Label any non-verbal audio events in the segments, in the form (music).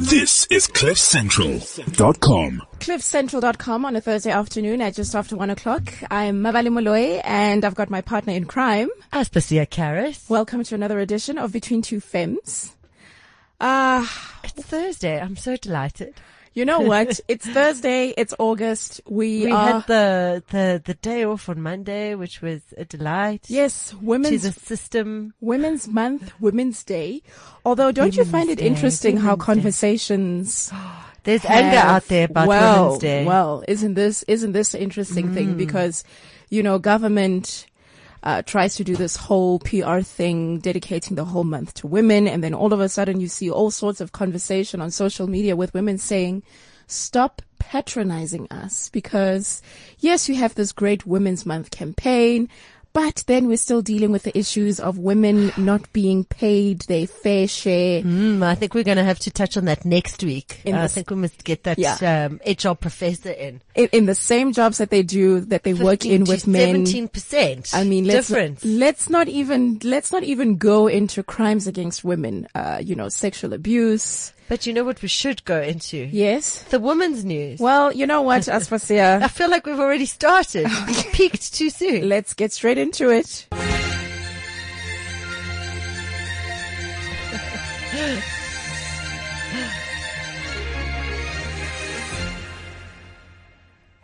This is CliffCentral.com. CliffCentral.com on a Thursday afternoon at just after one o'clock. I'm Mavali Moloi and I've got my partner in crime. Aspasia Karras. Welcome to another edition of Between Two Femmes. Ah, It's Thursday. I'm so delighted. You know what? (laughs) it's Thursday. It's August. We, We are, had the, the, the day off on Monday, which was a delight. yes, To women's, the system. women's month, women's day. Although don't you find it Day, interesting how conversations (gasps) There's anger out there about well, Women's Day. Well, isn't this isn't this an interesting thing? Mm. Because you know, government uh, tries to do this whole PR thing, dedicating the whole month to women, and then all of a sudden you see all sorts of conversation on social media with women saying, "Stop." patronizing us because yes, you have this great Women's Month campaign, but then we're still dealing with the issues of women not being paid their fair share. Mm, I think we're going to have to touch on that next week. In I think we must get that Yeah. um, HR professor in. in, in the same jobs that they do that they work in with men. Seventeen percent. I mean, let's difference. let's not even let's not even go into crimes against women. Uh, you know, sexual abuse. But you know what we should go into? Yes. The women's news. Well, you know what, Aspasia? (laughs) I feel like we've already started. (laughs) we peaked too soon. let's get straight into it.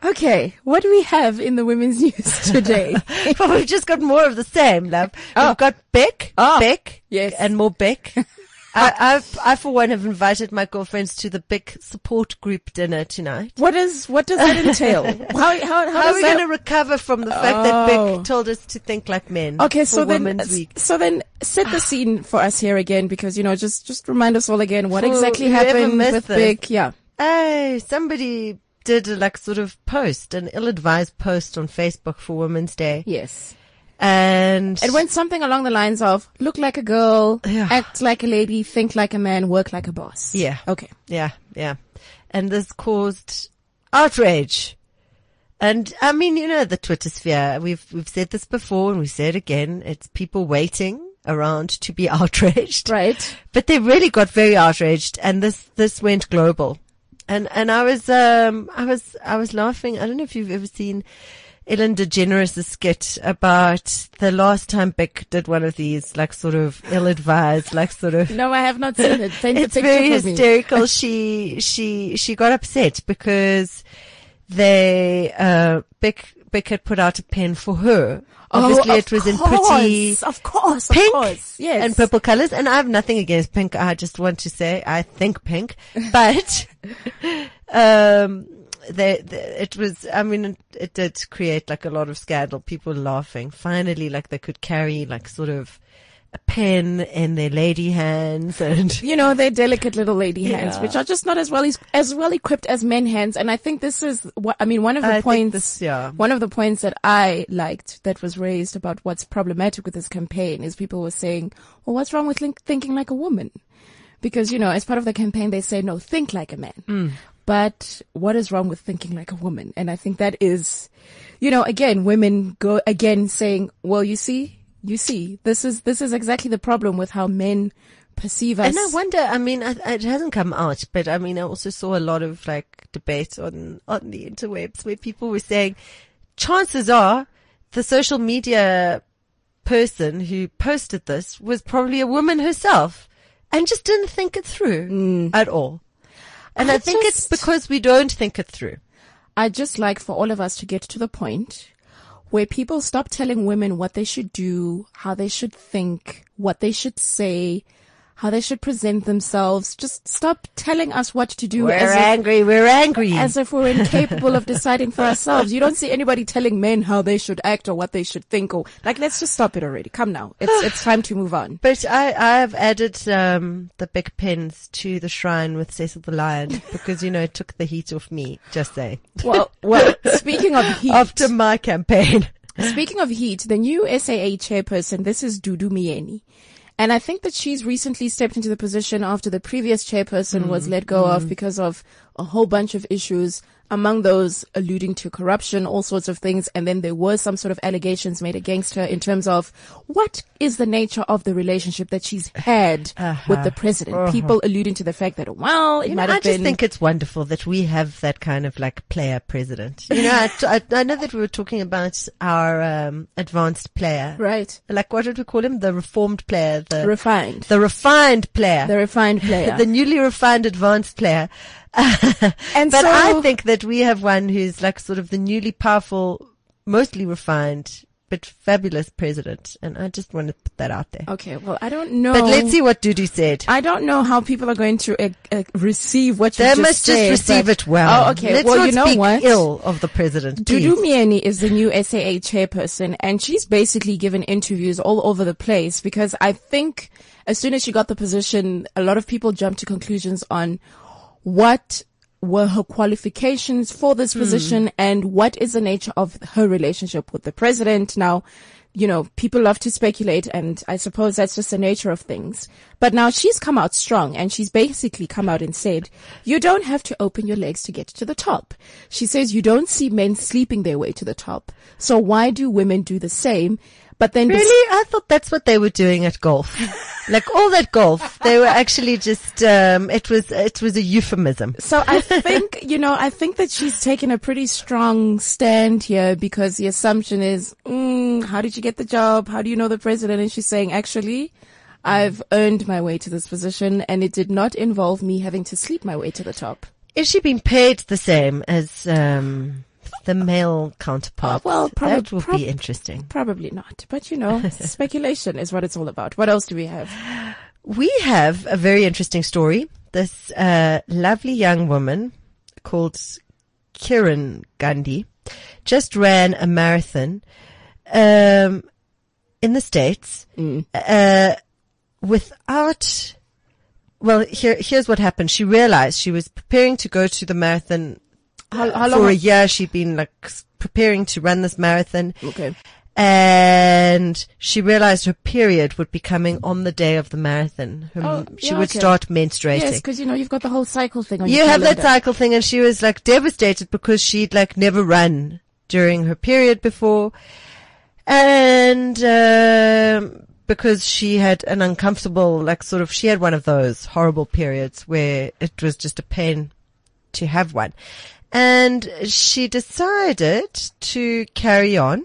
Okay, what do we have in the women's news (laughs) today? well, we've just got more of the same, love. Oh. We've got Bic, Oh. Bic, Yes. and more Bic. I, I've, I for one have invited my girlfriends to the big support group dinner tonight. what is what does that entail? (laughs) How how, how, How are we going to recover from the fact Oh. that Bic oh. told us to think like men? Okay, so then, Week. so then, set the scene for us here again, because you know, just just remind us all again what For exactly happened with this. Big. Yeah, Hey, somebody did a like sort of post, an ill-advised post on Facebook for Women's Day, yes. And It went something along the lines of: look like a girl, Yeah. act like a lady, think like a man, work like a boss. Yeah. Okay. Yeah, yeah. And this caused outrage. And I mean, you know, the Twitter sphere, we've, we've said this before and we say it again. It's people waiting around to be (laughs) outraged. Right. But they really got very outraged and this, this went global. And, and I was, um, I was, I was laughing. I don't know if you've ever seen Ellen DeGeneres' skit about the last time Bic did one of these, like sort of ill-advised, like sort of, No, I have not seen it. Paint it's very hysterical. (laughs) she she she got upset because they uh Bic Bic had put out a pen for her. Obviously, oh, it was in of pretty course, of course, pink of course. Yes. and purple colors. And I have nothing against pink. I just want to say I think pink, but (laughs) um. They, they, it was, I mean, it, it did create like a lot of scandal. People laughing. Finally, like they could carry like sort of a pen in their lady hands and (laughs) you know, they're delicate little lady hands, Yeah. which are just not as well as, as well equipped as men hands. And I think this is what, I mean, one of the I points, this- yeah. one of the points that I liked that was raised about what's problematic with this campaign is people were saying, well, what's wrong with think- thinking like a woman? Because, you know, as part of the campaign, they say, no, think like a man. Mm. But what is wrong with thinking like a woman? And I think that is, you know, again, women go again saying, well, you see, you see, this is, this is exactly the problem with how men perceive us. And I wonder, I mean, I, it hasn't come out, but I mean, I also saw a lot of like debate on, on the interwebs where people were saying, chances are the social media person who posted this was probably a woman herself and just didn't think it through mm. at all. And I, I think it's because we don't think it through. I'd just like for all of us to get to the point where people stop telling women what they should do, how they should think, what they should say, how they should present themselves. Just stop telling us what to do We're as if, angry. We're angry. as if we're incapable of deciding for ourselves. You don't see anybody telling men how they should act or what they should think or like, let's just stop it already. Come now. It's, it's time to move on. But I, I have added um, the Bic pens to the shrine with Cecil the Lion because you know it took the heat off me. Just say Well, well, speaking of (laughs) heat. after my campaign. Speaking of heat, the new SAA chairperson, this is Dudu Myeni. And I think that she's recently stepped into the position after the previous chairperson was mm. let go of mm. because of a whole bunch of issues among those alluding to corruption, all sorts of things. And then there were some sort of allegations made against her in terms of what is the nature of the relationship that she's had with the president. People alluding to the fact that, well, it Uh-huh. You know, might I just think it's wonderful that we have that kind of like player president. You know, I, I, I know that we were talking about our um, advanced player. right. Like what did we call him? The reformed player, the Refined. the refined player, The refined (laughs) player. the newly refined advanced player. (laughs) and but so, I think that we have one who's like sort of the newly powerful, mostly refined, but fabulous president. And I just want to put that out there. okay, well, I don't know. But let's see what Dudu said. I don't know how people are going to uh, uh, receive what you They just must just receive it well. Oh, okay. Let's well, not you know speak what? ill of the president. please. Dudu Myeni is the new SAA chairperson and she's basically given interviews all over the place because I think as soon as she got the position, a lot of people jumped to conclusions on what were her qualifications for this hmm. position and what is the nature of her relationship with the president. Now, you know, people love to speculate and I suppose that's just the nature of things. But now she's come out strong and she's basically come out and said, you don't have to open your legs to get to the top. She says you don't see men sleeping their way to the top. So why do women do the same? But then bes- Really? I thought that's what they were doing at golf. (laughs) like all that golf, they were actually just, um, it was, it was a euphemism. So I think, you know, I think that she's taken a pretty strong stand here because the assumption is, mm, how did you get the job? How do you know the president? And she's saying, actually, I've earned my way to this position and it did not involve me having to sleep my way to the top. Is she being paid the same as, um, the male counterpart? Uh, well, prob- that would prob- be interesting. Probably not, but you know, (laughs) speculation is what it's all about. What else do we have? We have a very interesting story. This, uh, lovely young woman called Kiran Gandhi just ran a marathon, um, in the States, uh, without, well, here, here's what happened. She realized she was preparing to go to the marathon How, how for a year. She'd been like preparing to run this marathon okay. and she realized her period would be coming on the day of the marathon. Her, Oh, she yeah, would okay. start menstruating. Yes, because you know you've got the whole cycle thing on you have that cycle thing and she was like devastated because she'd like never run during her period before and um because she had an uncomfortable like sort of she had one of those horrible periods where it was just a pain to have one and she decided to carry on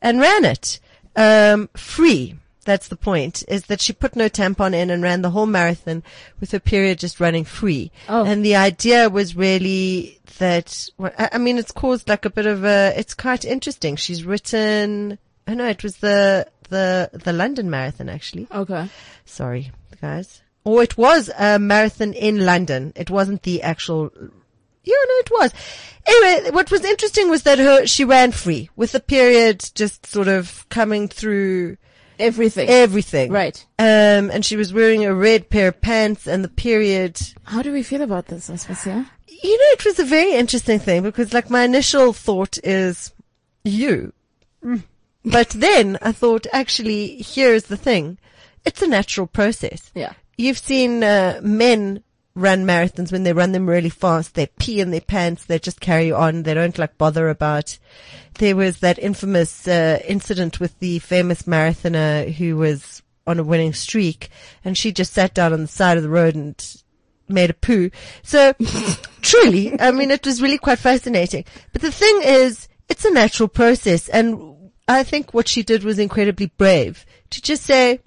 and ran it um, free. That's the point. Is that she put no tampon in and ran the whole marathon with her period just running free. Oh. And the idea was really that. well, I mean, it's caused like a bit of a. It's quite interesting. She's written. Oh no, it was the the the London Marathon actually. Okay. Sorry, guys. Or it was a marathon in London. It wasn't the actual. Yeah, no, it was. Anyway, what was interesting was that her she ran free with the period just sort of coming through Everything. everything. right. Um, and she was wearing a red pair of pants, and the period. How do we feel about this, Aspasia? You know, it was a very interesting thing because, like, my initial thought is you. (laughs) But then I thought, actually, here's the thing. It's a natural process. Yeah. You've seen uh, men run marathons when they run them really fast. They pee in their pants. They just carry on. They don't like bother about. There was that infamous uh, incident with the famous marathoner who was on a winning streak, and she just sat down on the side of the road and made a poo. So (laughs) truly, I mean, it was really quite fascinating. But the thing is, it's a natural process, and I think what she did was incredibly brave to just say,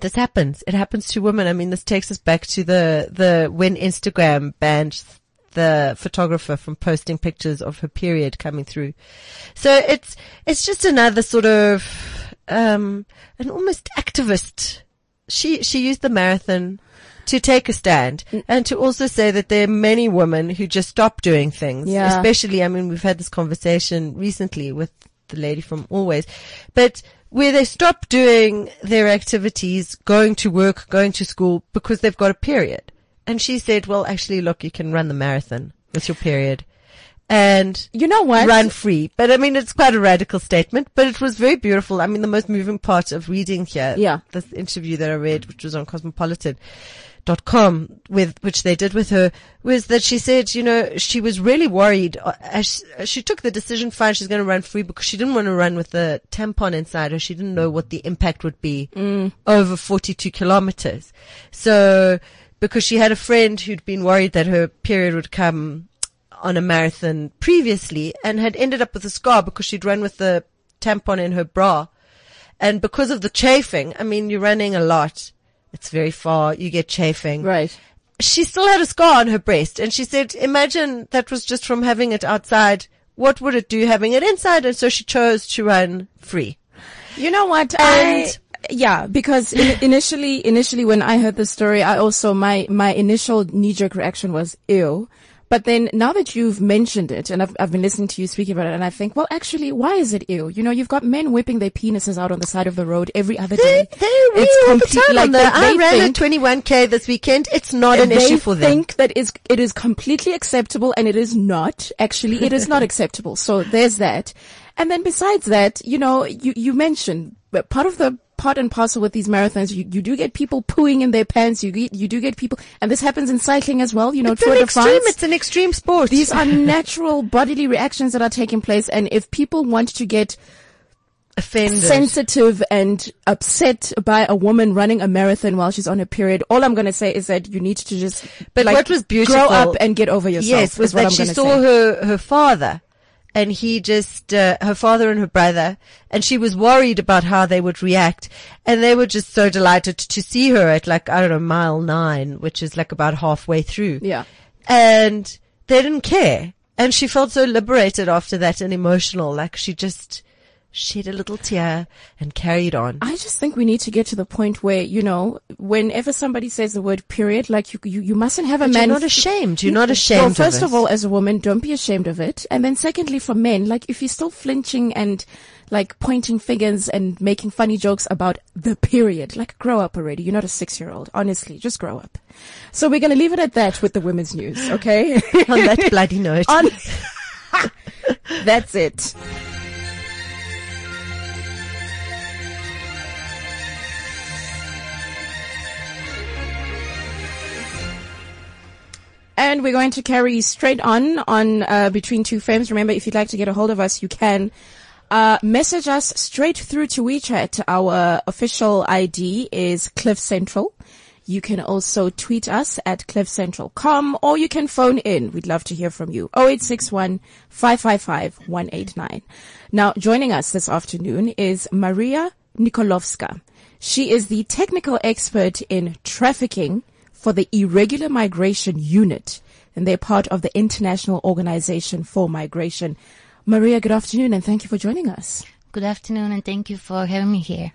this happens. It happens to women. I mean, this takes us back to the, the, when Instagram banned the photographer from posting pictures of her period coming through. So it's, it's just another sort of, um, an almost activist. She, she used the marathon to take a stand and to also say that there are many women who just stop doing things. Yeah. Especially, I mean, we've had this conversation recently with the lady from Always, but where they stop doing their activities, going to work, going to school because they've got a period. And she said, well, actually, look, you can run the marathon with your period and You know what? run free. But I mean, it's quite a radical statement, but it was very beautiful. I mean, the most moving part of reading here, Yeah. this interview that I read, which was on Cosmopolitan, dot com with which they did with her was that she said you know she was really worried uh, as she, as she took the decision fine she's going to run free because she didn't want to run with the tampon inside her she didn't know what the impact would be over 42 kilometers so because she had a friend who'd been worried that her period would come on a marathon previously and had ended up with a scar because she'd run with the tampon in her bra and because of the chafing i mean you're running a lot it's very far. You get chafing. Right. She still had a scar on her breast and she said, imagine that was just from having it outside. What would it do having it inside? And so she chose to run free. You know what? And- I, yeah, because in, (laughs) initially, initially when I heard the story, I also, my, my initial knee jerk reaction was ew. But then now that you've mentioned it and I've, I've been listening to you speaking about it and I think, well, actually, why is it ill? You know, you've got men whipping their penises out on the side of the road every other day. they really all the time like, on the, they- I ran a 21k this weekend. It's not an issue for them. I think that is it is completely acceptable and it is not actually it is not (laughs) acceptable so there's that and then besides that you know you you mentioned but part of the part and parcel with these marathons you, you do get people pooing in their pants you get, you do get people and this happens in cycling as well you know It's Tour an de extreme, France it's an extreme sport. these are (laughs) natural bodily reactions that are taking place and if people want to get offended. sensitive and upset by a woman running a marathon while she's on her period. All I'm going to say is that you need to just, But like, what was beautiful- grow up and get over yourself. Yes, was that she saw say. her her father, and he just uh, her father and her brother, and she was worried about how they would react, and they were just so delighted to see her at like I don't know mile nine, which is like about halfway through. Yeah. and they didn't care, and she felt so liberated after that and emotional, like she just shed a little tear and carried on. I just think we need to get to the point where, you know, whenever somebody says the word period, like you, you, you mustn't have a But man. you're not ashamed. You're not ashamed. Well, first it. of all, as a woman, don't be ashamed of it. And then secondly, for men, like if you're still flinching and like pointing fingers and making funny jokes about the period, like grow up already. You're not a six year old. Honestly, just grow up. So we're going to leave it at that with the women's news. Okay. (laughs) on that bloody note. (laughs) On- (laughs) That's it. And we're going to carry straight on on uh, between two Femmes. Remember, if you'd like to get a hold of us, you can uh, message us straight through to WeChat. Our official ID is Cliff Central. You can also tweet us at cliffcentral.com or you can phone in. We'd love to hear from you. 0861 555 189. Now, joining us this afternoon is Maria Nikolovska. She is the technical expert in trafficking for the Irregular Migration Unit, and they're part of the International Organization for Migration. Maria, good afternoon, and thank you for joining us. Good afternoon, and thank you for having me here.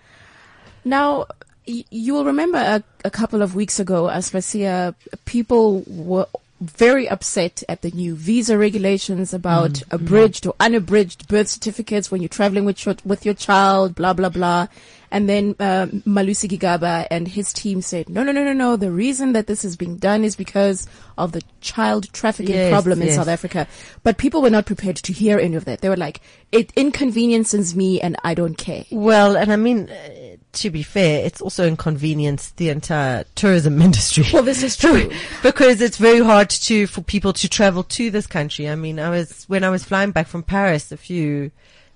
Now, you will remember a, a couple of weeks ago, Aspasia, people were very upset at the new visa regulations about abridged or unabridged birth certificates when you're traveling with your, with your child, blah, blah, blah. And then uh, Malusi Gigaba and his team said, no, no, no, no, no. The reason that this is being done is because of the child trafficking Yes, problem in yes. South Africa. But people were not prepared to hear any of that. They were like, it inconveniences me and I don't care. Well, and I mean, uh, to be fair, it's also inconvenienced the entire tourism (laughs) industry. Well, this is true. (laughs) because it's very hard to for people to travel to this country. I mean, I was when I was flying back from Paris a few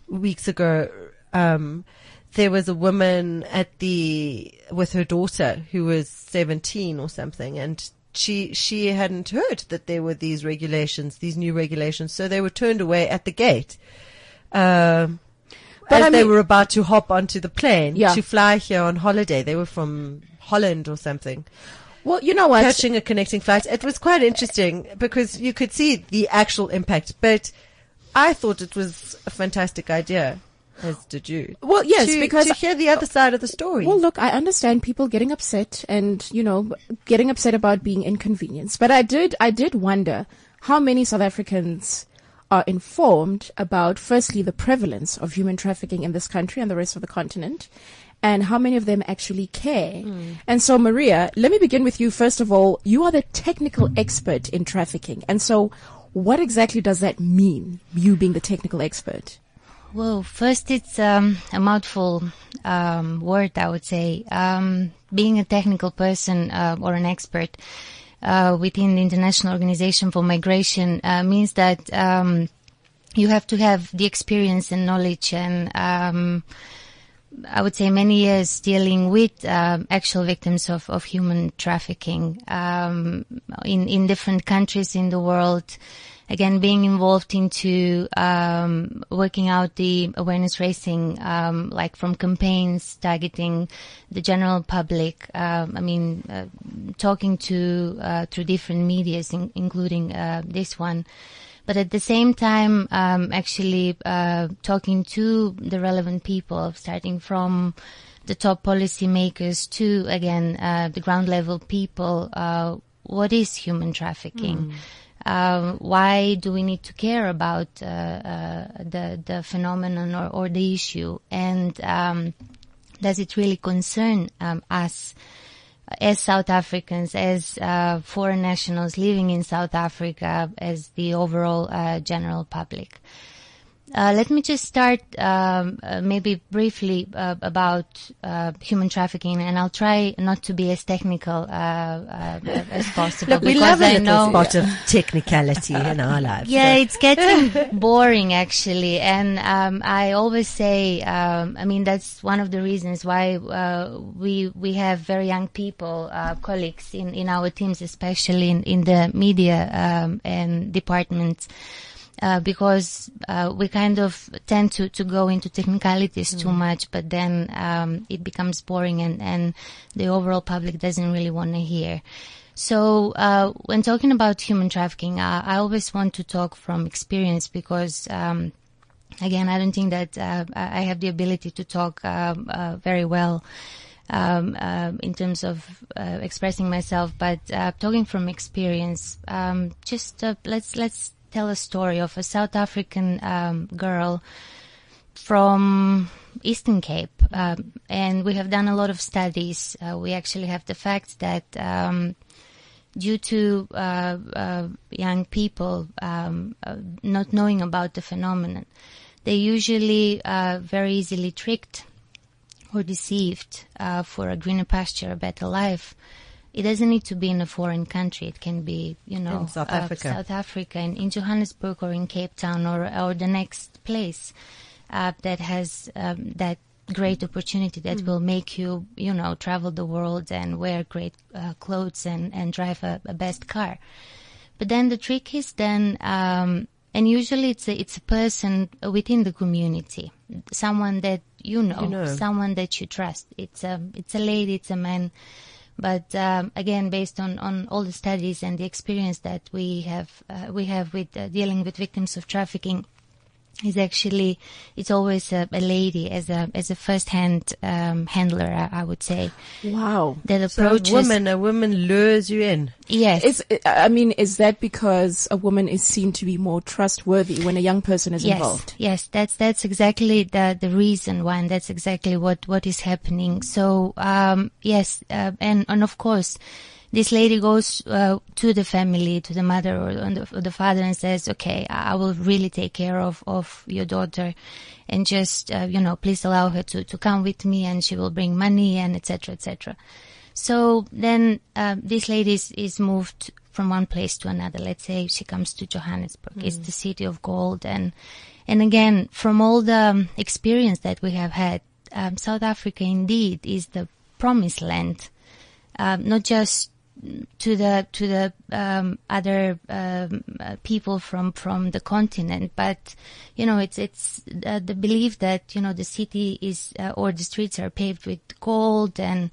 weeks ago. Um, there was a woman at the with her daughter who was seventeen or something, and she she hadn't heard that there were these regulations, these new regulations, so they were turned away at the gate. Um, But as I they were about to hop onto the plane Yeah. to fly here on holiday. They were from Holland or something Well, you know what? catching a connecting flight. It was quite interesting because you could see the actual impact, but I thought it was a fantastic idea, as did you. Well, yes, to, because to hear the other side of the story. Well, look, I understand people getting upset and, you know, getting upset about being inconvenienced. But I did, I did wonder how many South Africans are informed about, firstly, the prevalence of human trafficking in this country and the rest of the continent. And how many of them actually care? And so, Maria, let me begin with you. First of all, you are the technical expert in trafficking. And so, what exactly does that mean, you being the technical expert? Well, first, it's um, a mouthful um, word, I would say. Um, being a technical person uh, or an expert uh, within the International Organization for Migration uh, means that um, you have to have the experience and knowledge and um, I would say many years dealing with um, actual victims of, of human trafficking um, in in different countries in the world. Again, being involved into um, working out the awareness raising, um, like from campaigns targeting the general public. Um, I mean, uh, talking to uh, through different medias, in, including uh, this one but at the same time, um, actually uh, talking to the relevant people, starting from the top policymakers to again uh, the ground level people. Uh, what is human trafficking? Mm. Why do we need to care about uh, uh, the the phenomenon or, or the issue? And um, does it really concern um, us? as South Africans, as uh, foreign nationals living in South Africa, as the overall uh, general public. Uh, let me just start um, uh, maybe briefly uh, about uh, human trafficking, and I'll try not to be as technical as possible. Look, we love a little spot of (laughs) technicality in our lives. Yeah, so. it's getting (laughs) boring actually, and um, I always say, um, I mean, that's one of the reasons why we we have very young people, colleagues in in our teams, especially in in the media um, and departments uh, because uh, we kind of tend to, to go into technicalities mm. too much, but then um, it becomes boring and, and the overall public doesn't really want to hear. So uh, when talking about human trafficking, I, I, always want to talk from experience because. Um, again, I don't think that uh, I have the ability to talk um, uh, very well um, uh, in terms of uh, expressing myself, but uh, talking from experience, um, just uh, let's let's tell a story of a South African um, girl from Eastern Cape, um, and we have done a lot of studies. Uh, we actually have the fact that um, due to uh, uh, young people um, uh, not knowing about the phenomenon, they usually uh, very easily tricked or deceived uh, for a greener pasture, a better life it doesn't need to be in a foreign country. It can be, you know, in South uh, Africa, South Africa, in, in, Johannesburg or in Cape Town or or the next place uh, that has um, that great opportunity that mm. will make you, you know, travel the world and wear great uh, clothes and and drive a, a, best car. But then the trick is then, um, and usually it's a, it's a person within the community, someone that you know, you know, someone that you trust. It's a it's a lady, it's a man but um, again, based on, on all the studies and the experience that we have uh, we have with uh, dealing with victims of trafficking, is actually it's always a, a, lady as a as a first hand um, handler. I, I, would say. Wow, that approach so a woman a woman lures you in. Yes, is, I mean, is that because a woman is seen to be more trustworthy when a young person is yes, involved? Yes, that's that's exactly the the reason why, and that's exactly what what is happening. So um, yes, uh, and and of course this lady goes uh, to the family, to the mother or the, or the, father, and says, "Okay, I will really take care of of your daughter, and just uh, you know, please allow her to to come with me, and she will bring money and etc. etc." So then uh, this lady is, is moved from one place to another. Let's say she comes to Johannesburg. Mm. It's the city of gold, and and again, from all the um, experience that we have had, um, South Africa indeed is the promised land. Um, not just to the to the um, other um, uh, people from from the continent, but you know it's it's uh, the belief that you know the city is uh, or the streets are paved with gold and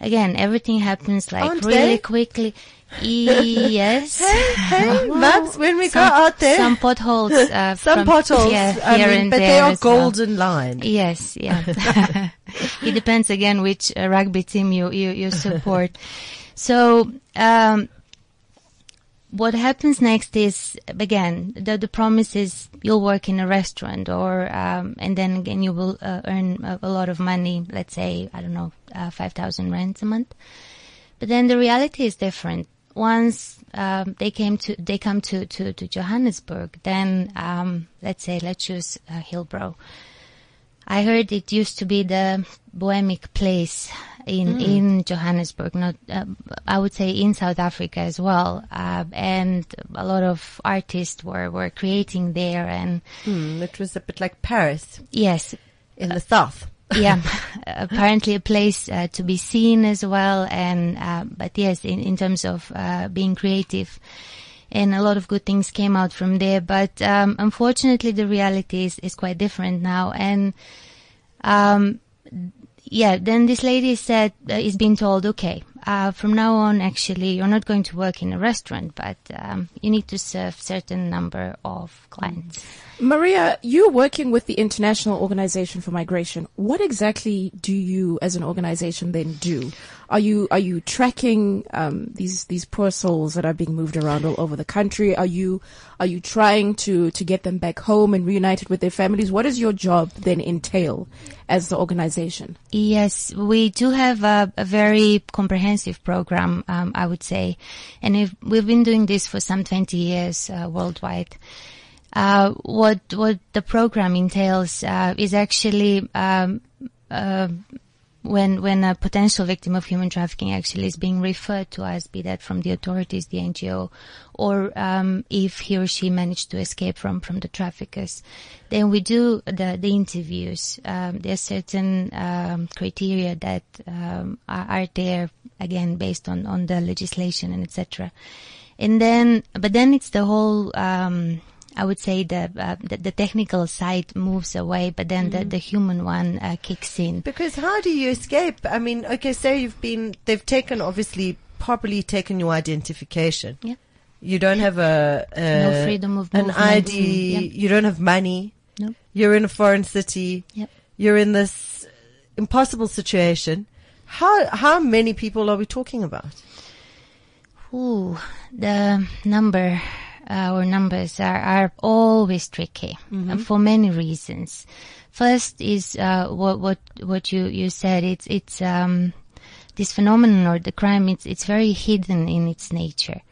again everything happens like Aren't really they? quickly. (laughs) yes. Hey, hey, well, when we some, go out there, some potholes, uh, (laughs) some from, potholes, yeah, here mean, and but there they are as well. golden lined. Yes, yeah. (laughs) it depends again which uh, rugby team you you, you support. So, um, what happens next is again the the promise is you'll work in a restaurant or um, and then again you will uh, earn a, a, lot of money. Let's say I don't know uh, five thousand rands a month. But then the reality is different. Once um, they came to they come to to, to Johannesburg, then um, let's say let's choose uh, Hillbrow. I heard it used to be the bohemic place in in Johannesburg. Not, uh, I would say in South Africa as well. Uh, and a lot of artists were were creating there. And Hmm, it was a bit like Paris yes, in the south. yeah, (laughs) (laughs) apparently a place uh, to be seen as well. And uh, but yes, in, in terms of uh, being creative, and a lot of good things came out from there. But um, unfortunately, the reality is, is quite different now. And um, yeah, then this lady said uh, is being told, okay, uh, from now on, actually, you're not going to work in a restaurant, but um, you need to serve certain number of clients. Maria, you're working with the International Organization for Migration. What exactly do you, as an organization, then do? Are you are you tracking um, these these poor souls that are being moved around all over the country? Are you are you trying to to get them back home and reunited with their families? What does your job then entail as the organization? Yes, we do have a, a very comprehensive program, um, I would say, and we've been doing this for some 20 years uh, worldwide. Uh, what what the program entails uh, is actually um, uh, when when a potential victim of human trafficking actually is being referred to us, be that from the authorities, the NGO, or um, if he or she managed to escape from from the traffickers, then we do the the interviews. Um, there are certain um, criteria that um, are, are there again based on on the legislation and etc. And then, but then it's the whole. I would say the, uh, the the technical side moves away, but then the, the human one uh, kicks in. Because how do you escape? I mean, okay, say you've been, they've taken, obviously, properly taken your identification. Yeah. You don't have a, a No freedom of an movement. ID. Yep. You don't have money. No. You're in a foreign city. Yep. You're in this impossible situation. How how many people are we talking about? Ooh, the number or numbers are, are always tricky uh, for many reasons. First is uh, what what what you you said. It's it's um, this phenomenon or the crime. It's it's very hidden in its nature.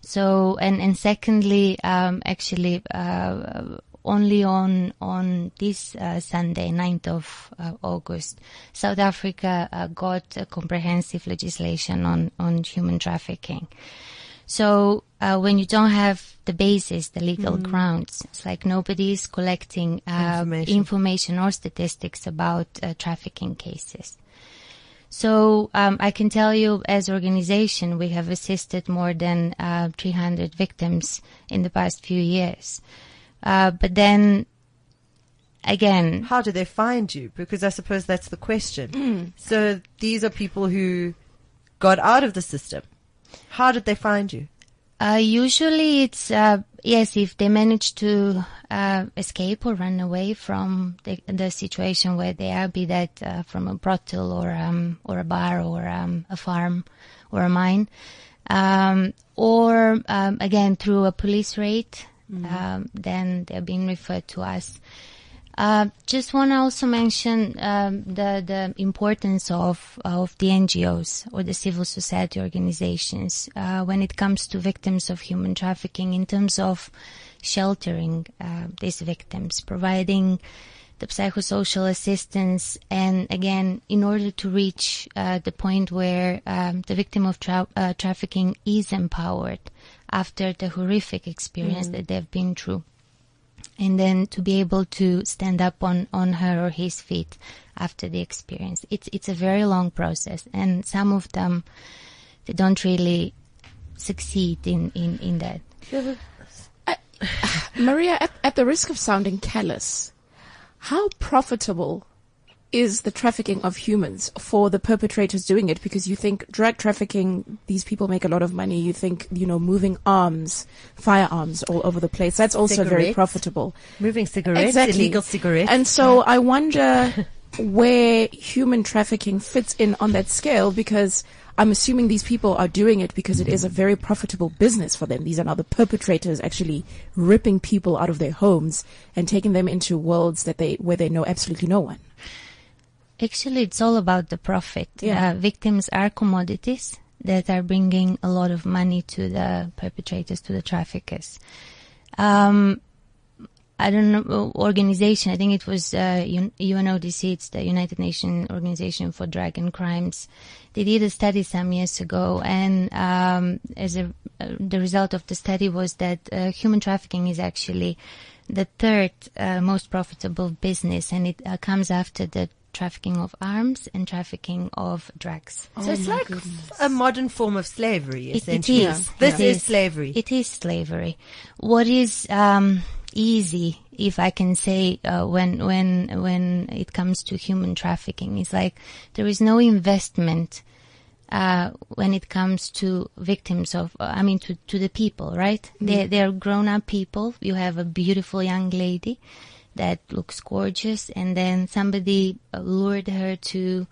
So and and secondly, um, actually, uh, only on on this uh, Sunday, 9th of uh, August, South Africa uh, got a comprehensive legislation on on human trafficking. So uh, when you don't have the basis, the legal grounds, it's like nobody is collecting uh, Information. information or statistics about uh, trafficking cases. So um, I can tell you, as organization, we have assisted more than uh, 300 victims in the past few years. Uh, but then, again, How do they find you? Because I suppose that's the question. So these are people who got out of the system. How did they find you? Uh, usually it's, uh, yes, if they manage to, uh, escape or run away from the, the situation where they are, be that, uh, from a brothel or, um, or a bar or, um, a farm or a mine. Um, or, um, again, through a police raid, um, then they're being referred to us. Uh, just want to also mention um, the the importance of of the NGOs or the civil society organizations uh, when it comes to victims of human trafficking in terms of sheltering uh, these victims, providing the psychosocial assistance, and again, in order to reach uh, the point where um, the victim of tra- uh, trafficking is empowered after the horrific experience that they've been through and then to be able to stand up on, on her or his feet after the experience. It's it's a very long process, and some of them they don't really succeed in in in that. (sighs) Maria, at, at the risk of sounding callous, how profitable is the trafficking of humans for the perpetrators doing it? Because you think drug trafficking, these people make a lot of money. You think, you know, moving arms, firearms all over the place. That's also very profitable. Moving cigarettes, Exactly. illegal cigarettes. And so I wonder where human trafficking fits in on that scale because I'm assuming these people are doing it because it is a very profitable business for them. These are now the perpetrators actually ripping people out of their homes and taking them into worlds that they, where they know absolutely no one. Actually, it's all about the profit. Yeah. Uh, victims are commodities that are bringing a lot of money to the perpetrators, to the traffickers. Um, I don't know organization. I think it was uh, UNODC. It's the United Nations Organization for Drug and Crimes. They did a study some years ago, and um, as a uh, the result of the study was that uh, human trafficking is actually the third uh, most profitable business, and it uh, comes after the trafficking of arms and trafficking of drugs. So it's like a modern form of slavery, It- it essentially. is. This It is is. slavery. It is slavery. What is um, easy, if I can say, uh, when when when it comes to human trafficking, is like there is no investment uh, when it comes to victims of, uh, I mean, to to the people, right? They they're grown up people. You have a beautiful young lady that looks gorgeous, and then somebody lured her to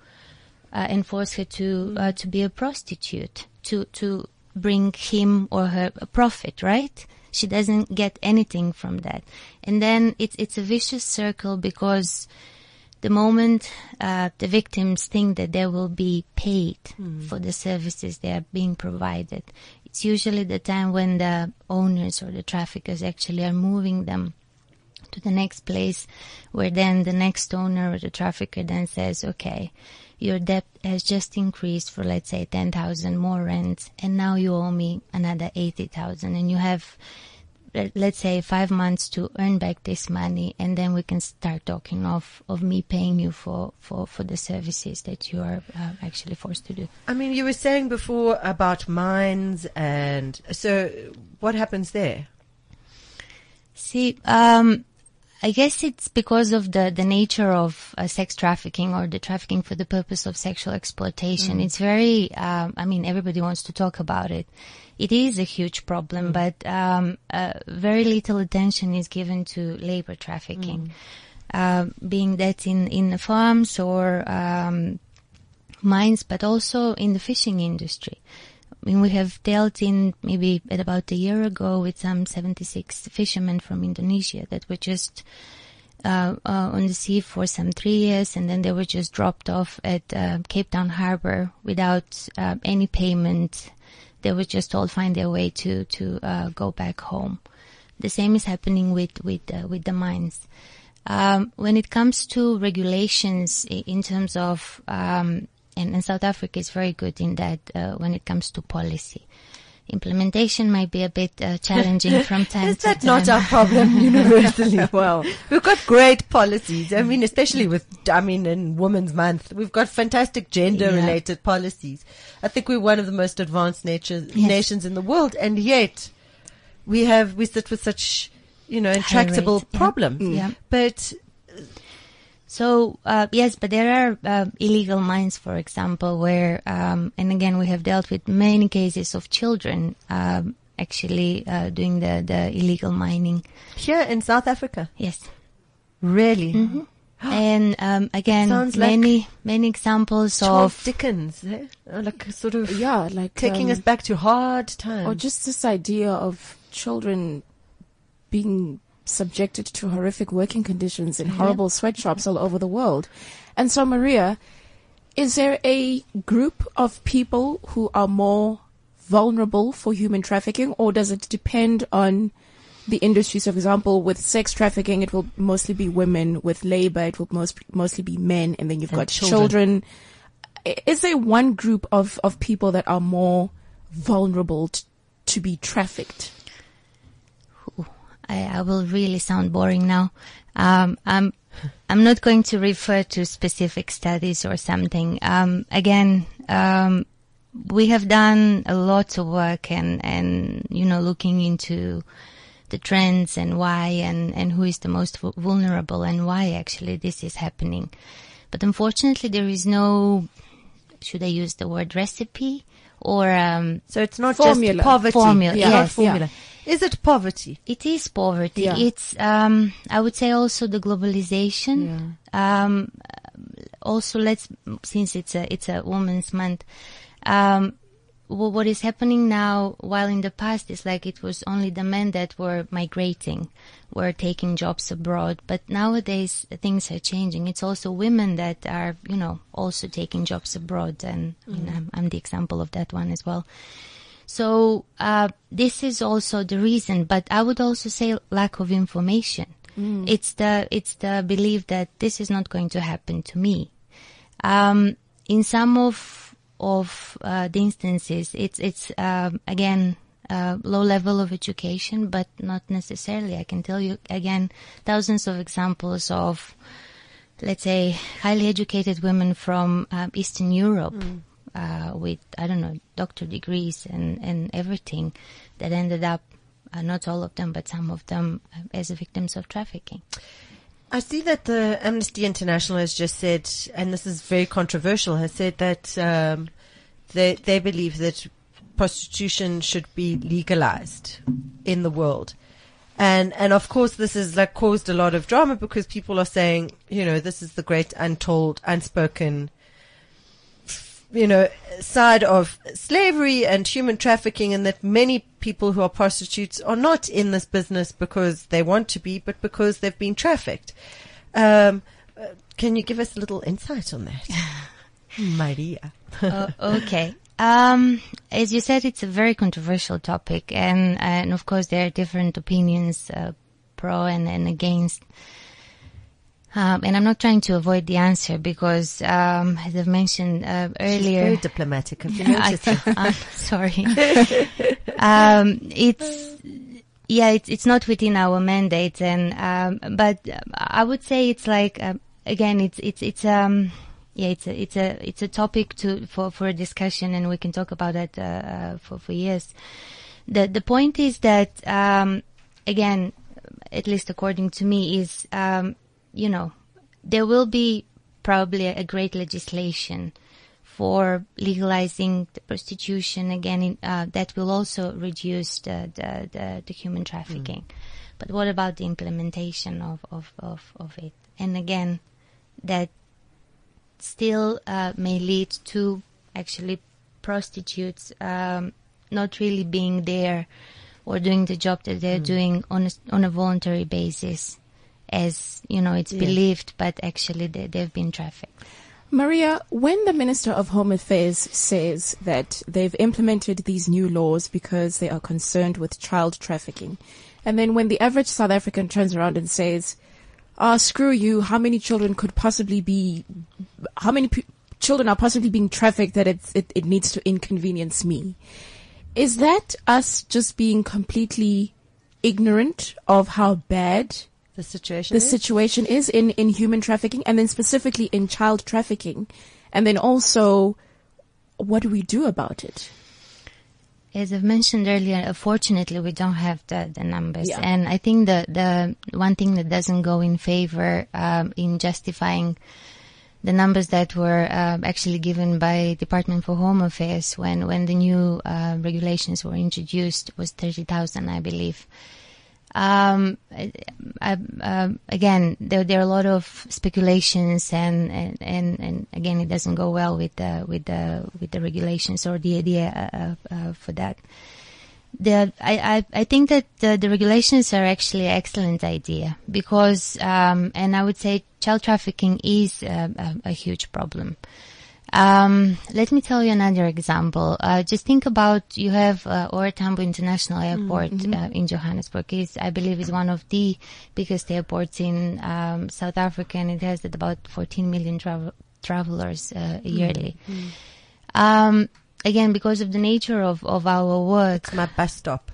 uh, and force her to uh, to be a prostitute to to bring him or her a profit, right? She doesn't get anything from that, and then it's it's a vicious circle because the moment uh, the victims think that they will be paid for the services they are being provided, it's usually the time when the owners or the traffickers actually are moving them to the next place where then the next owner or the trafficker then says, okay, your debt has just increased for let's say 10,000 more rent and now you owe me another 80,000 and you have let- let's say five months to earn back this money and then we can start talking of, of me paying you for, for, for the services that you are uh, actually forced to do. I mean, you were saying before about mines and so what happens there? See, um, I guess it's because of the, the nature of uh, sex trafficking or the trafficking for the purpose of sexual exploitation. It's very, um, I mean, everybody wants to talk about it. It is a huge problem, but um, uh, very little attention is given to labor trafficking, uh, being that in in the farms or um, mines, but also in the fishing industry. Mean, we have dealt in maybe about a year ago with some 76 fishermen from Indonesia that were just uh, uh, on the sea for some three years, and then they were just dropped off at uh, Cape Town Harbor without uh, any payment. They were just told find their way to to uh, go back home. The same is happening with with uh, with the mines. Um, when it comes to regulations in terms of, um, and, and South Africa is very good in that uh, when it comes to policy. Implementation might be a bit uh, challenging from (laughs) time Is to that time. not our problem (laughs) universally? Well, We've got great policies. I mean, especially with, I mean, in Women's Month, we've got fantastic gender related policies. I think we're one of the most advanced nature, nations in the world. And yet we have, we sit with such, you know, intractable rates, yeah. problems. Yeah. But So uh, yes, but there are uh, illegal mines, for example, where um, and again we have dealt with many cases of children um, actually uh, doing the the illegal mining. here in South Africa, Yes, really, and um, again Sounds like many many examples Charles of Dickens, eh? Uh, like sort of yeah, like taking um, us back to hard times. or just this idea of children being subjected to horrific working conditions in horrible sweatshops all over the world. And so, Maria, is there a group of people who are more vulnerable for human trafficking, or does it depend on the industry? So, for example, with sex trafficking, it will mostly be women. With labor, it will most, mostly be men. And then you've And got children. children. Is there one group of, of people that are more vulnerable t- to be trafficked? I, I will really sound boring now. Um, I'm I'm not going to refer to specific studies or something. Um, again, um, we have done a lot of work and and you know looking into the trends and why and and who is the most vulnerable and why actually this is happening. But unfortunately, there is no. Should I use the word recipe or um, so it's not Formula. just poverty. Formula, It's not yes. formula. Is it poverty? It is poverty. Yeah. It's, um, I would say also the globalization. Um, also let's, since it's a, it's a women's month, um, wh- what is happening now, while in the past it's like it was only the men that were migrating, were taking jobs abroad, but nowadays things are changing. It's also women that are, you know, also taking jobs abroad, and you know, I'm, I'm the example of that one as well. So uh, this is also the reason, but I would also say lack of information. It's the it's the belief that this is not going to happen to me. Um, in some of of uh, the instances, it's it's um, again uh, low level of education, but not necessarily. I can tell you again thousands of examples of, let's say, highly educated women from um, Eastern Europe uh, with I don't know doctor degrees and and everything that ended up. Uh, not all of them, but some of them uh, as victims of trafficking. I see that the Amnesty International has just said, and this is very controversial, has said that um, they they believe that prostitution should be legalized in the world. And and of course this has like caused a lot of drama because people are saying, you know, this is the great untold, unspoken you know, side of slavery and human trafficking and that many people who are prostitutes are not in this business because they want to be, but because they've been trafficked. Um, can you give us a little insight on that? (laughs) Maria. (laughs) Oh, okay. Um, as you said, it's a very controversial topic, and and of course there are different opinions, uh, pro and, and against. Um, and I'm not trying to avoid the answer because, um, as I've mentioned uh, She's earlier, very diplomatic. Have you (laughs) I, noticed? am sorry. (laughs) um, it's yeah, it's it's not within our mandate, and um, but I would say it's like um, again, it's it's it's um yeah, it's a it's a it's a topic to for for a discussion, and we can talk about that uh, uh, for for years. The the point is that um, again, at least according to me, is um, you know there will be probably a great legislation for legalizing the prostitution again in, uh, that will also reduce the, the, the, the human trafficking. But what about the implementation of, of, of, of it? And again, that still uh, may lead to actually prostitutes um, not really being there or doing the job that they're doing on a, on a voluntary basis as you know it's believed but actually they, they've been trafficked Maria, when the Minister of Home Affairs says that they've implemented these new laws because they are concerned with child trafficking, and then when the average South African turns around and says, ah, screw you, how many children could possibly be, how many p- children are possibly being trafficked that it's, it, it needs to inconvenience me? Is that us just being completely ignorant of how bad the situation. the is? situation is in, in human trafficking and then specifically in child trafficking? And then also, what do we do about it? As I've mentioned earlier, unfortunately, we don't have the, the numbers. Yeah. And I think the, the one thing that doesn't go in favor um, in justifying the numbers that were um, actually given by Department for Home Affairs when, when the new uh, regulations were introduced was 30,000, I believe. Um, I, um, again, there, there are a lot of speculations, and, and, and, and again, it doesn't go well with the with the with the regulations or the idea uh, uh, for that. The, I, I, I think that the, the regulations are actually an excellent idea because, um, and I would say child trafficking is a, a, a huge problem. Um, let me tell you another example. Uh, just think about you have uh, OR Tambo International Airport uh, in Johannesburg. Is I believe is one of the biggest airports in um, South Africa, and it has about 14 million travel- travelers uh, yearly. Um, again, because of the nature of, of our work, It's my bus stop.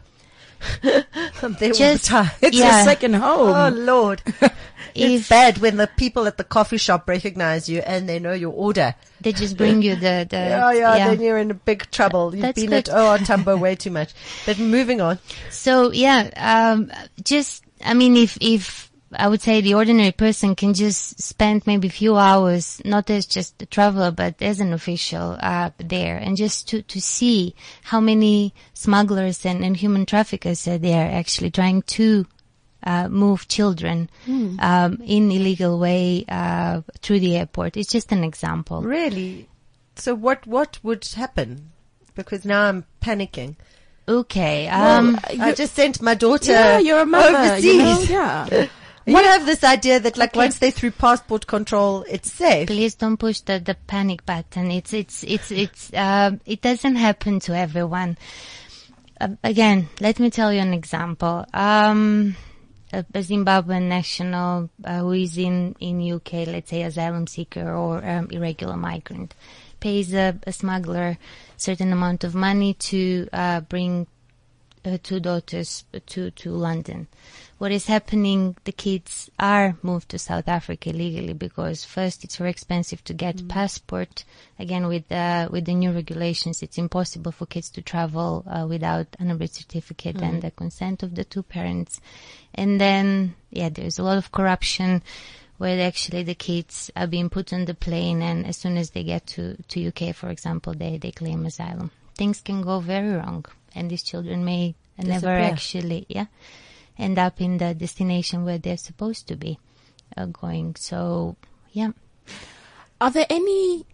(laughs) I'm Just- the. It's Yeah. a second home. Oh Lord. (laughs) it's If- bad when the people at the coffee shop recognize you and they know your order. they just bring you the the (laughs) Yeah, yeah, then you're in a big trouble. You've That's been good. at OR Tambo way too much. But moving on. So yeah, um, just I mean, if if I would say the ordinary person can just spend maybe a few hours, not as just a traveler, but as an official uh, there, and just to to see how many smugglers and, and human traffickers are there actually trying to. Uh, move children um, in illegal way uh, through the airport. It's just an example. Really? So what, what would happen? Because now I'm panicking. Okay. Well, Um, I just sent my daughter yeah, you're a mother. overseas. You know? Yeah. (laughs) You have this idea that like Okay. once they're through passport control, it's safe. please don't push the, the panic button. It's it's it's it's uh, it doesn't happen to everyone. Uh, again, let me tell you an example. Um, a, a Zimbabwean national uh, who is in in UK, let's say asylum seeker or um, irregular migrant, pays a, a smuggler certain amount of money to uh, bring uh, two daughters to to London. What is happening? The kids are moved to South Africa illegally because first it's very expensive to get passport. Again, with uh, with the new regulations, it's impossible for kids to travel uh, without an birth certificate and the consent of the two parents. And then, yeah, there's a lot of corruption where actually the kids are being put on the plane and as soon as they get to, to UK, for example, they, they claim asylum. Things can go very wrong and these children may never actually, yeah, end up in the destination where they're supposed to be uh, going. So, yeah. Are there any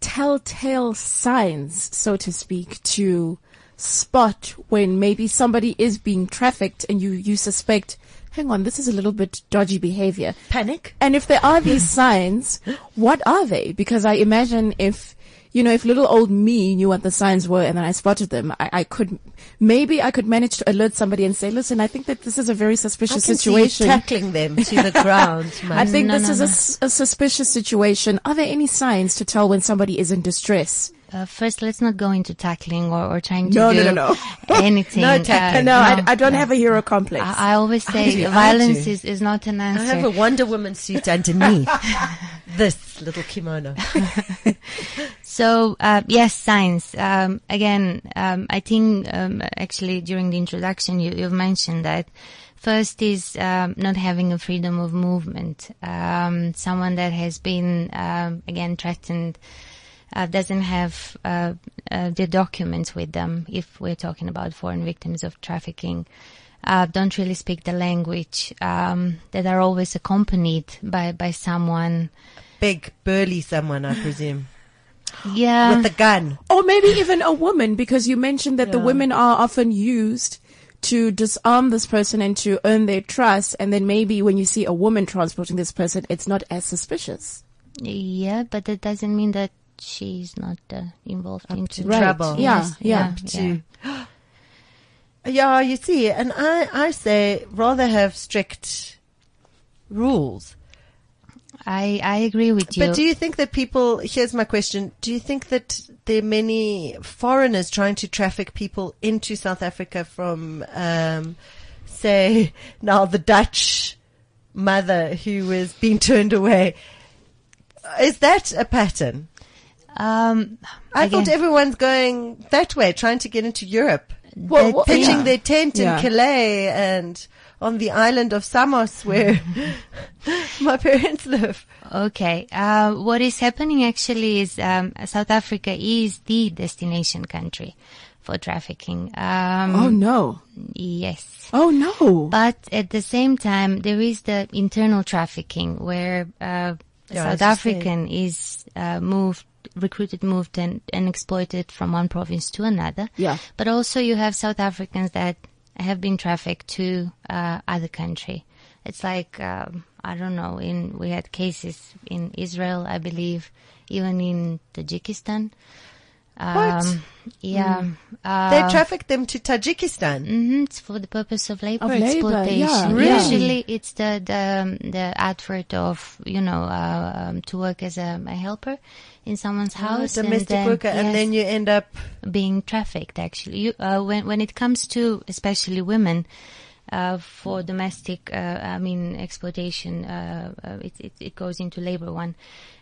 telltale signs, so to speak, to spot when maybe somebody is being trafficked and you, you suspect, hang on, this is a little bit dodgy behavior? Panic. And if there are these (laughs) signs, what are they? Because I imagine if, you know, if little old me knew what the signs were and then I spotted them, I, I could, maybe I could manage to alert somebody and say, listen, I think that this is a very suspicious can see you situation. tackling them to the (laughs) ground. I think No, this no, is no. a A, suspicious situation. Are there any signs to tell when somebody is in distress? Uh, first, let's not go into tackling or, or trying to No, no, do no, no. (laughs) anything. No uh, tackling. no, I, I don't have a hero complex. I, I always say do, I violence is, is not an answer. I have a Wonder Woman suit underneath (laughs) this little kimono. (laughs) So uh, yes, science. Um, again, um, I think um, actually during the introduction you, you've mentioned that first is um, not having a freedom of movement. Um, someone that has been um, again threatened uh, doesn't have uh, uh, the documents with them. If we're talking about foreign victims of trafficking. Uh, don't really speak the language, um, that are always accompanied by, by someone. Big, burly someone, I presume. (laughs) Yeah. With a gun. or maybe even a woman, because you mentioned that the women are often used to disarm this person and to earn their trust. And then maybe when you see a woman transporting this person, it's not as suspicious. Yeah, but that doesn't mean that she's not uh, involved in to Right. trouble. Yeah, yeah. to- (gasps) Yeah, you see, and I, I say rather have strict rules. I I agree with you. But do you think that people, here's my question, do you think that there are many foreigners trying to traffic people into South Africa from, um, say, (laughs) now the Dutch mother who was being turned away? Is that a pattern? Um, I again, thought everyone's going that way, trying to get into Europe. Well, the well, thing- pitching Yeah. their tent Yeah. in Calais and on the island of Samos where (laughs) my parents live. Okay. Uh, what is happening actually is um, South Africa is the destination country for trafficking. Um, Oh no. Yes. Oh no. But at the same time, there is the internal trafficking where uh, Yeah, South as you. African is uh, moved, recruited, moved, and, and exploited from one province to another. Yeah. But also, you have South Africans that have been trafficked to uh, other country. It's like um, I don't know. In we had cases in Israel, I believe, even in Tajikistan. What? Um, yeah. Uh, They trafficked them to Tajikistan. Mm-hmm, it's for the purpose of labor Of labor, exploitation. yeah, Really? Usually, it's the the the advert of you know uh, um, to work as a, a helper in someone's house, Oh, domestic and then, worker, and then you end up being trafficked. Actually, you, uh, when when it comes to especially women. Uh, for domestic, uh, I mean exploitation, uh, uh, it, it it goes into labor one.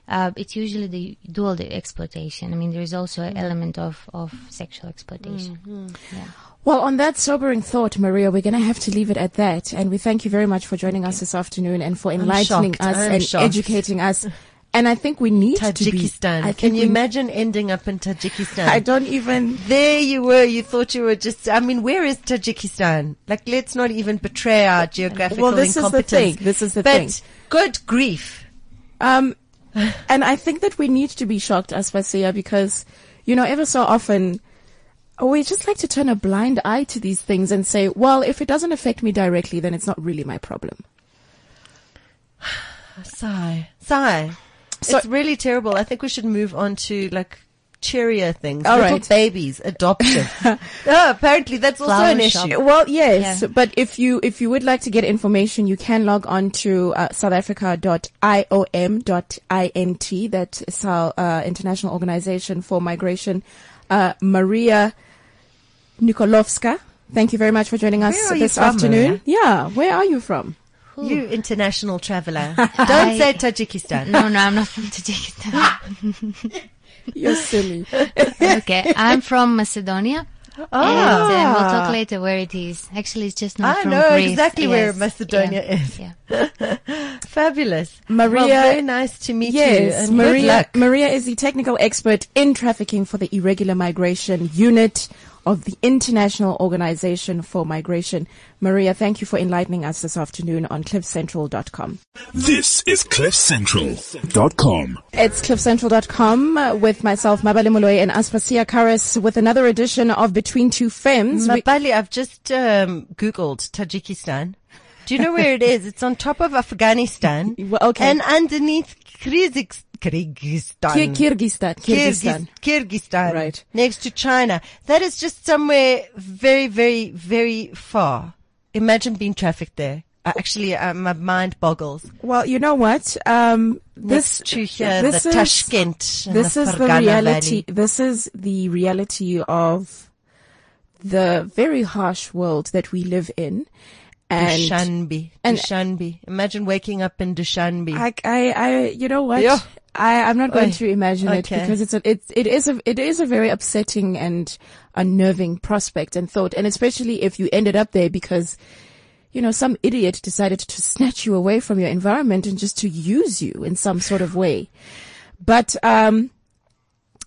Uh, it's usually the dual exploitation. I mean, there is also an element of of sexual exploitation. Yeah. Well, on that sobering thought, Maria, we're going to have to leave it at that. And we thank you very much for joining us this afternoon and for enlightening us and shocked. educating us. (laughs) And I think we need to be. Tajikistan. Can you we- imagine ending up in Tajikistan? I don't even. there you were. You thought you were just. I mean, where is Tajikistan? Like, let's not even betray our geographical Well, this is the thing. This is the but thing. good grief. Um, and I think that we need to be shocked, Aspasia, because, you know, ever so often, we just like to turn a blind eye to these things and say, well, if it doesn't affect me directly, then it's not really my problem. (sighs) Sigh. Sigh. So- it's really terrible. I think we should move on to like cheerier things. All right. babies, adoption. (laughs) oh, apparently that's also Flower an shop. issue. Well, yes, Yeah. but if you if you would like to get information, you can log on to uh, southafrica.iom.int. That is our uh, international organization for migration. Uh, Maria Nikolovska, thank you very much for joining us this from, afternoon. Yeah, where are you from? You international traveler. (laughs) Don't say Tajikistan. No, no, I'm not from Tajikistan. (laughs) You're silly. okay, I'm from Macedonia. Ah. And uh, we'll talk later where it is. Actually, it's just not I from know Greece. exactly where Macedonia yeah, is. Yeah. (laughs) Fabulous. Maria- Well, very nice to meet you. Yes, And good Maria. luck. Maria is the technical expert in trafficking for the Irregular Migration Unit of the International Organization for Migration. Maria, thank you for enlightening us this afternoon on CliffCentral.com. This is CliffCentral.com. It's CliffCentral.com with myself, Mabale Moloi, and Aspasia Karras with another edition of Between Two Femmes. We- Mabale, I've just um, Googled Tajikistan. Do you know where it is? It's on top of Afghanistan. (laughs) Well, okay. And underneath Kyrgyz- Kyrgyzstan. Kyrgyzstan. Kyrgyzstan. Kyrgyzstan. Right. Next to China. That is just somewhere very, very, very far. Imagine being trafficked there. Actually, uh, my mind boggles. Well, you know what? Um, this Next to here, this the is- Tashkent. this the is the reality. Valley. This is the reality of the very harsh world that we live in. And Dushanbe. and- Dushanbe. Imagine waking up in Dushanbe. I, I, I, you know what? Yeah. I, I'm not going Oi. to imagine it because it's a, it's, it is a, it is a very upsetting and unnerving prospect and thought. And especially if you ended up there because, you know, some idiot decided to snatch you away from your environment and just to use you in some sort of way. But, um,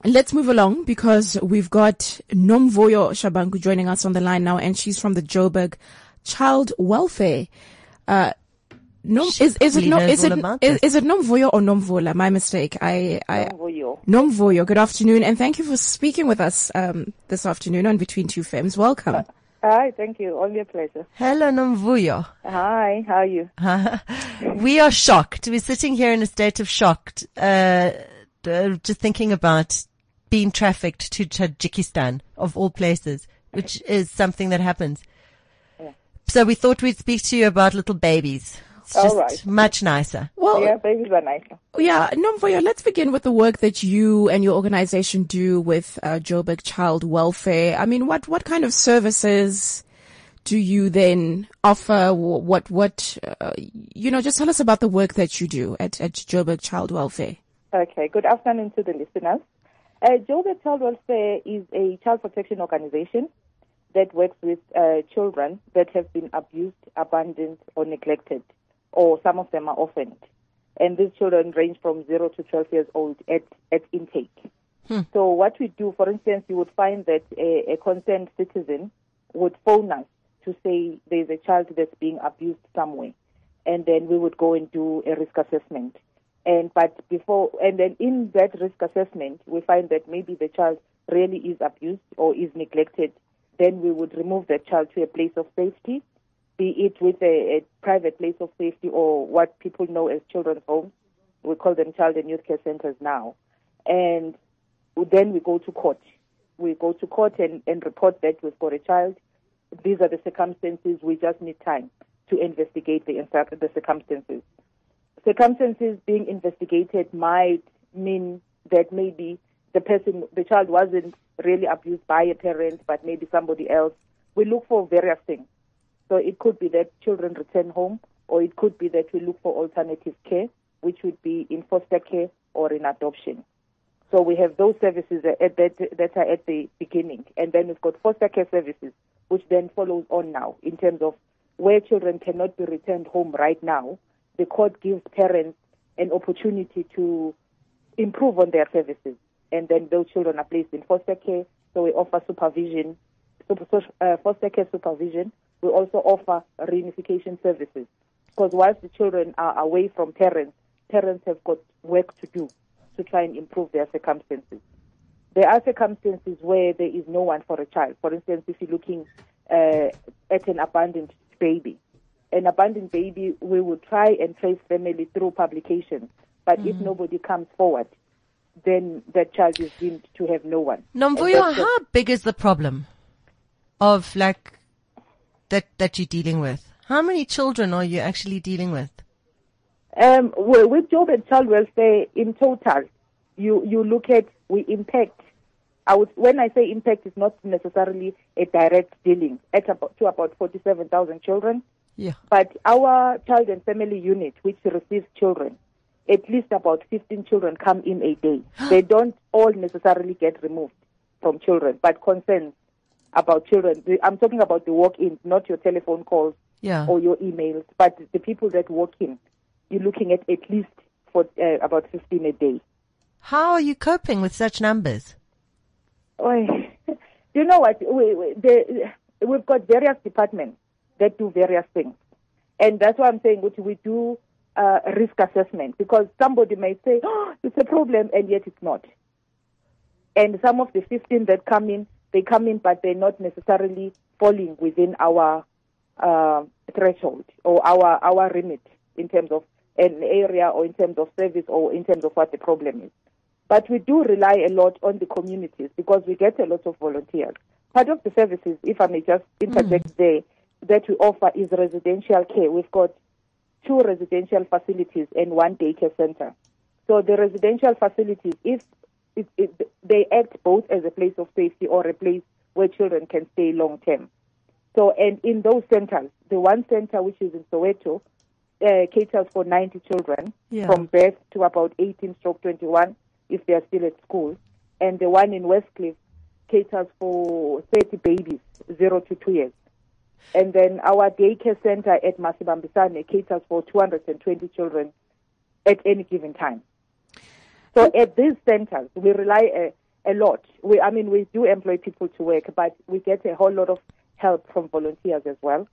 Let's move along because we've got Nomvuyo Shabangu joining us on the line now, and she's from the Joburg Child Welfare. Uh, Nom, is, is it probably no, knows is it, all about is, it Nomvoyo or Nomvola? My mistake. I, I, Nomvoyo. Nomvoyo. Good afternoon, and thank you for speaking with us, um, this afternoon on Between Two Femmes. Welcome. Hi, thank you. Only a pleasure. Hello, Nomvuyo. Hi, how are you? (laughs) we are shocked. We're sitting here in a state of shocked, uh, uh, just thinking about being trafficked to Tajikistan, of all places, which is something that happens. So we thought we'd speak to you about little babies. It's All just right. much nicer. Well, Yeah, babies are nice. Yeah, Nomvuyo, let's begin with the work that you and your organization do with uh, Joburg Child Welfare. I mean, what, what kind of services do you then offer? What, what, uh, you know, just tell us about the work that you do at, at Joburg Child Welfare. Okay, good afternoon to the listeners. Uh, Joburg Child Welfare is a child protection organization that works with uh, children that have been abused, abandoned, or neglected, or some of them are orphaned. And these children range from 0 to 12 years old at, at intake. Hmm. So what we do, for instance, you would find that a, a concerned citizen would phone us to say there's a child that's being abused somewhere, and then we would go and do a risk assessment. And but before, and then in that risk assessment, we find that maybe the child really is abused or is neglected. Then we would remove that child to a place of safety, be it with a, a private place of safety or what people know as children's homes. We call them child and youth care centers now. And then we go to court. We go to court and, and report that we've got a child. These are the circumstances. We just need time to investigate the, the circumstances. Circumstances being investigated might mean that maybe the person, the child wasn't really abused by a parent, but maybe somebody else. We look for various things. So it could be that children return home, or it could be that we look for alternative care, which would be in foster care or in adoption. So we have those services at that, that are at the beginning. And then we've got foster care services, which then follows on now in terms of where children cannot be returned home right now. The court gives parents an opportunity to improve on their services. And then those children are placed in foster care. So we offer supervision, super, uh, foster care supervision. We also offer reunification services. Because whilst the children are away from parents, parents have got work to do to try and improve their circumstances. There are circumstances where there is no one for a child. For instance, if you're looking uh, at an abandoned baby, an abandoned baby, we will try and trace family through publications. But if nobody comes forward, then that child is deemed to have no one. Nomvuyo, how big is the problem of like that that you're dealing with? How many children are you actually dealing with? Um, well, with Joburg Child Welfare in total, you, you look at, we impact. I would, when I say impact, it's not necessarily a direct dealing at about, to about 47,000 children. Yeah. But our child and family unit, which receives children, at least about 15 children come in a day. (gasps) they don't all necessarily get removed from children, but concerns about children. I'm talking about the walk-ins, not your telephone calls Yeah. or your emails, but the people that walk in. You're looking at at least for uh, about 15 a day. How are you coping with such numbers? Do (laughs) you know what? We, we, the, we've got various departments that do various things. And that's why I'm saying what we do uh, risk assessment because somebody may say, (gasps) oh, it's a problem, and yet it's not. And some of the 15 that come in, they come in, but they're not necessarily falling within our uh, threshold or our, our remit in terms of an area or in terms of service or in terms of what the problem is. But we do rely a lot on the communities because we get a lot of volunteers. Part of the services, if I may just interject there, that we offer is residential care. We've got two residential facilities and one daycare center. So the residential facilities, if it, it, they act both as a place of safety or a place where children can stay long term. So, and in those centers, the one center which is in Soweto uh, caters for 90 children Yeah. from birth to about 18 stroke 21 if they are still at school. And the one in Westcliff caters for 30 babies, 0 to 2 years. And then our daycare center at Masibambisane caters for 220 children at any given time. So at these centers, we rely a, a lot. We, I mean, we do employ people to work, but we get a whole lot of help from volunteers as well.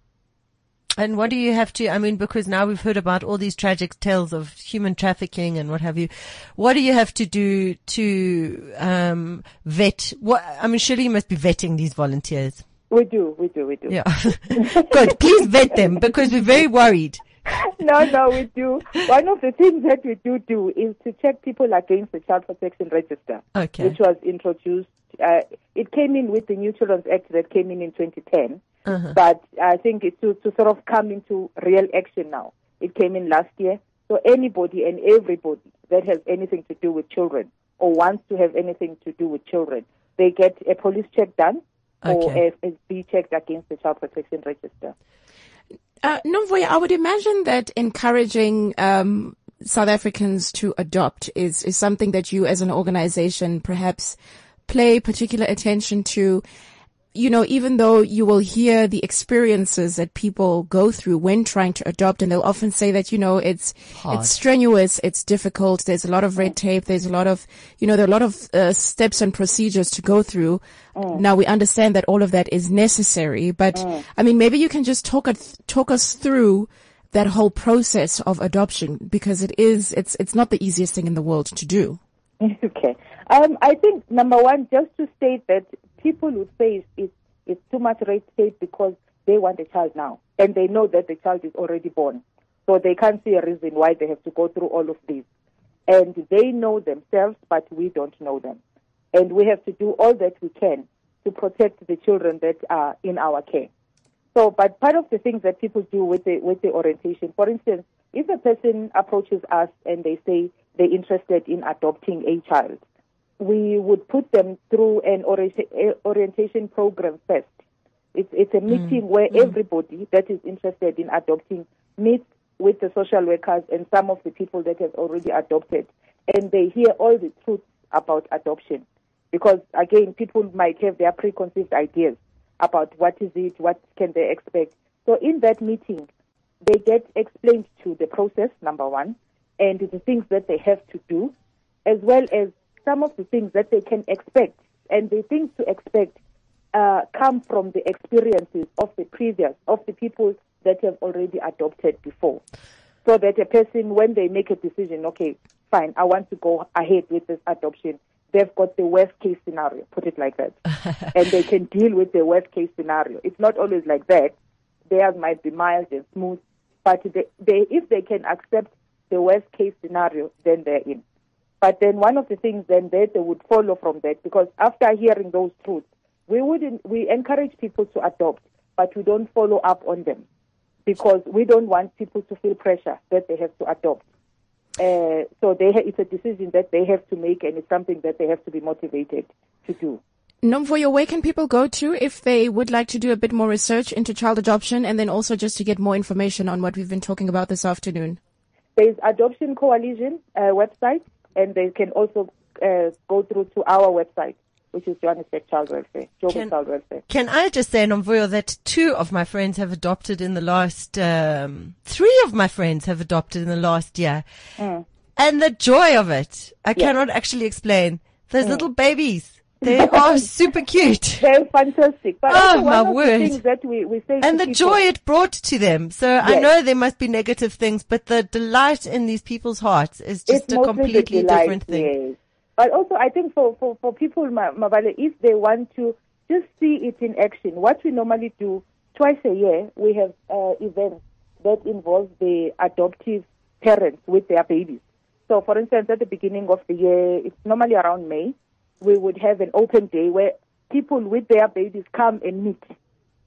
And what do you have to, I mean, because now we've heard about all these tragic tales of human trafficking and what have you. What do you have to do to, um, vet? What, I mean, surely you must be vetting these volunteers. We do, we do, we do. Yeah. (laughs) Good. Please vet them because we're very worried. (laughs) no, no, we do. One of the things that we do do is to check people against the Child Protection Register, Okay. which was introduced. Uh, it came in with the New Children's Act that came in in 2010, Uh-huh. but I think it's to, to sort of come into real action now. It came in last year. So anybody and everybody that has anything to do with children or wants to have anything to do with children, they get a police check done or a, a be checked against the Child Protection Register. Uh, Nomvuyo, I would imagine that encouraging um, South Africans to adopt is, is something that you as an organization perhaps play particular attention to. You know, even though you will hear the experiences that people go through when trying to adopt, and they'll often say that, you know, it's, it's strenuous, it's difficult, there's a lot of red tape, there's a lot of, you know, there are a lot of uh, steps and procedures to go through. Now we understand that all of that is necessary, but I mean, maybe you can just talk us, talk us through that whole process of adoption because it is, it's, it's not the easiest thing in the world to do. (laughs) okay. Um, I think number one, just to state that people would say it's, it's too much red tape because they want a child now, and they know that the child is already born, so they can't see a reason why they have to go through all of this. And they know themselves, but we don't know them, and we have to do all that we can to protect the children that are in our care. So, but part of the things that people do with the with the orientation, for instance, if a person approaches us and they say they're interested in adopting a child, we would put them through an eh, orientation program first. It's it's a meeting where everybody that is interested in adopting meets with the social workers and some of the people that have already adopted, and they hear all the truths about adoption. Because again, people might have their preconceived ideas about what is it, what can they expect. So in that meeting, they get explained to the process, number one, and the things that they have to do, as well as some of the things that they can expect. And the things to expect uh, come from the experiences of the previous, of the people that have already adopted before. So that a person, when they make a decision, okay, fine, I want to go ahead with this adoption, they've got the worst case scenario, put it like that. (laughs) and they can deal with the worst case scenario. It's not always like that. Theirs might be mild and smooth, but they, they, if they can accept the worst case scenario, then they're in. But then one of the things then that they would follow from that, because after hearing those truths, we wouldn't, we encourage people to adopt, but we don't follow up on them because we don't want people to feel pressure that they have to adopt. Uh, so they ha- it's a decision that they have to make and it's something that they have to be motivated to do. Nomvuyo, where can people go to if they would like to do a bit more research into child adoption and then also just to get more information on what we've been talking about this afternoon? There's Adoption Coalition uh, website, and they can also uh, go through to our website, which is Johannesburg Child Welfare, Can- Child Welfare. Can I just say, Nomvuyo, that two of my friends have adopted in the last, um, three of my friends have adopted in the last year. And the joy of it, I Yeah. cannot actually explain. Those little babies, they (laughs) are super cute. They're fantastic. But Oh, my word. things that we, we say And the people- joy it brought to them. So I know there must be negative things, but the delight in these people's hearts is just it's a completely delight, different thing. Yes. But also, I think for, for, for people, Ma- Mabale, if they want to just see it in action, what we normally do twice a year, we have uh, events that involve the adoptive parents with their babies. So, for instance, at the beginning of the year, it's normally around May, we would have an open day where people with their babies come and meet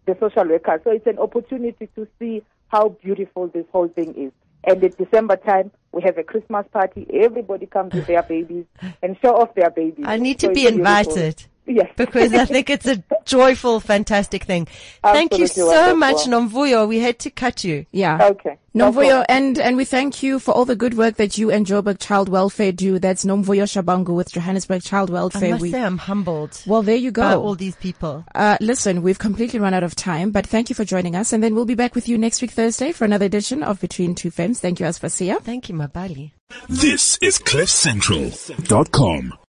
the social worker. So it's an opportunity to see how beautiful this whole thing is. And at December time, we have a Christmas party. Everybody comes with their babies and show off their babies. I need to it's be beautiful. Invited. Yes. because I think it's a joyful, fantastic thing. Thank you so wonderful. much, Nomvuyo. We had to cut you. Yeah. Okay. Nomvuyo, problem. and, and we thank you for all the good work that you and Joburg Child Welfare do. That's Nomvuyo Shabangu with Johannesburg Child I Welfare. must We- say I'm humbled well, there you by go. all these people. Uh, listen, we've completely run out of time, but thank you for joining us. And then we'll be back with you next week, Thursday, for another edition of Between Two Femmes. Thank you, Aspasia. Thank you, Mabale. This is CliffCentral.com.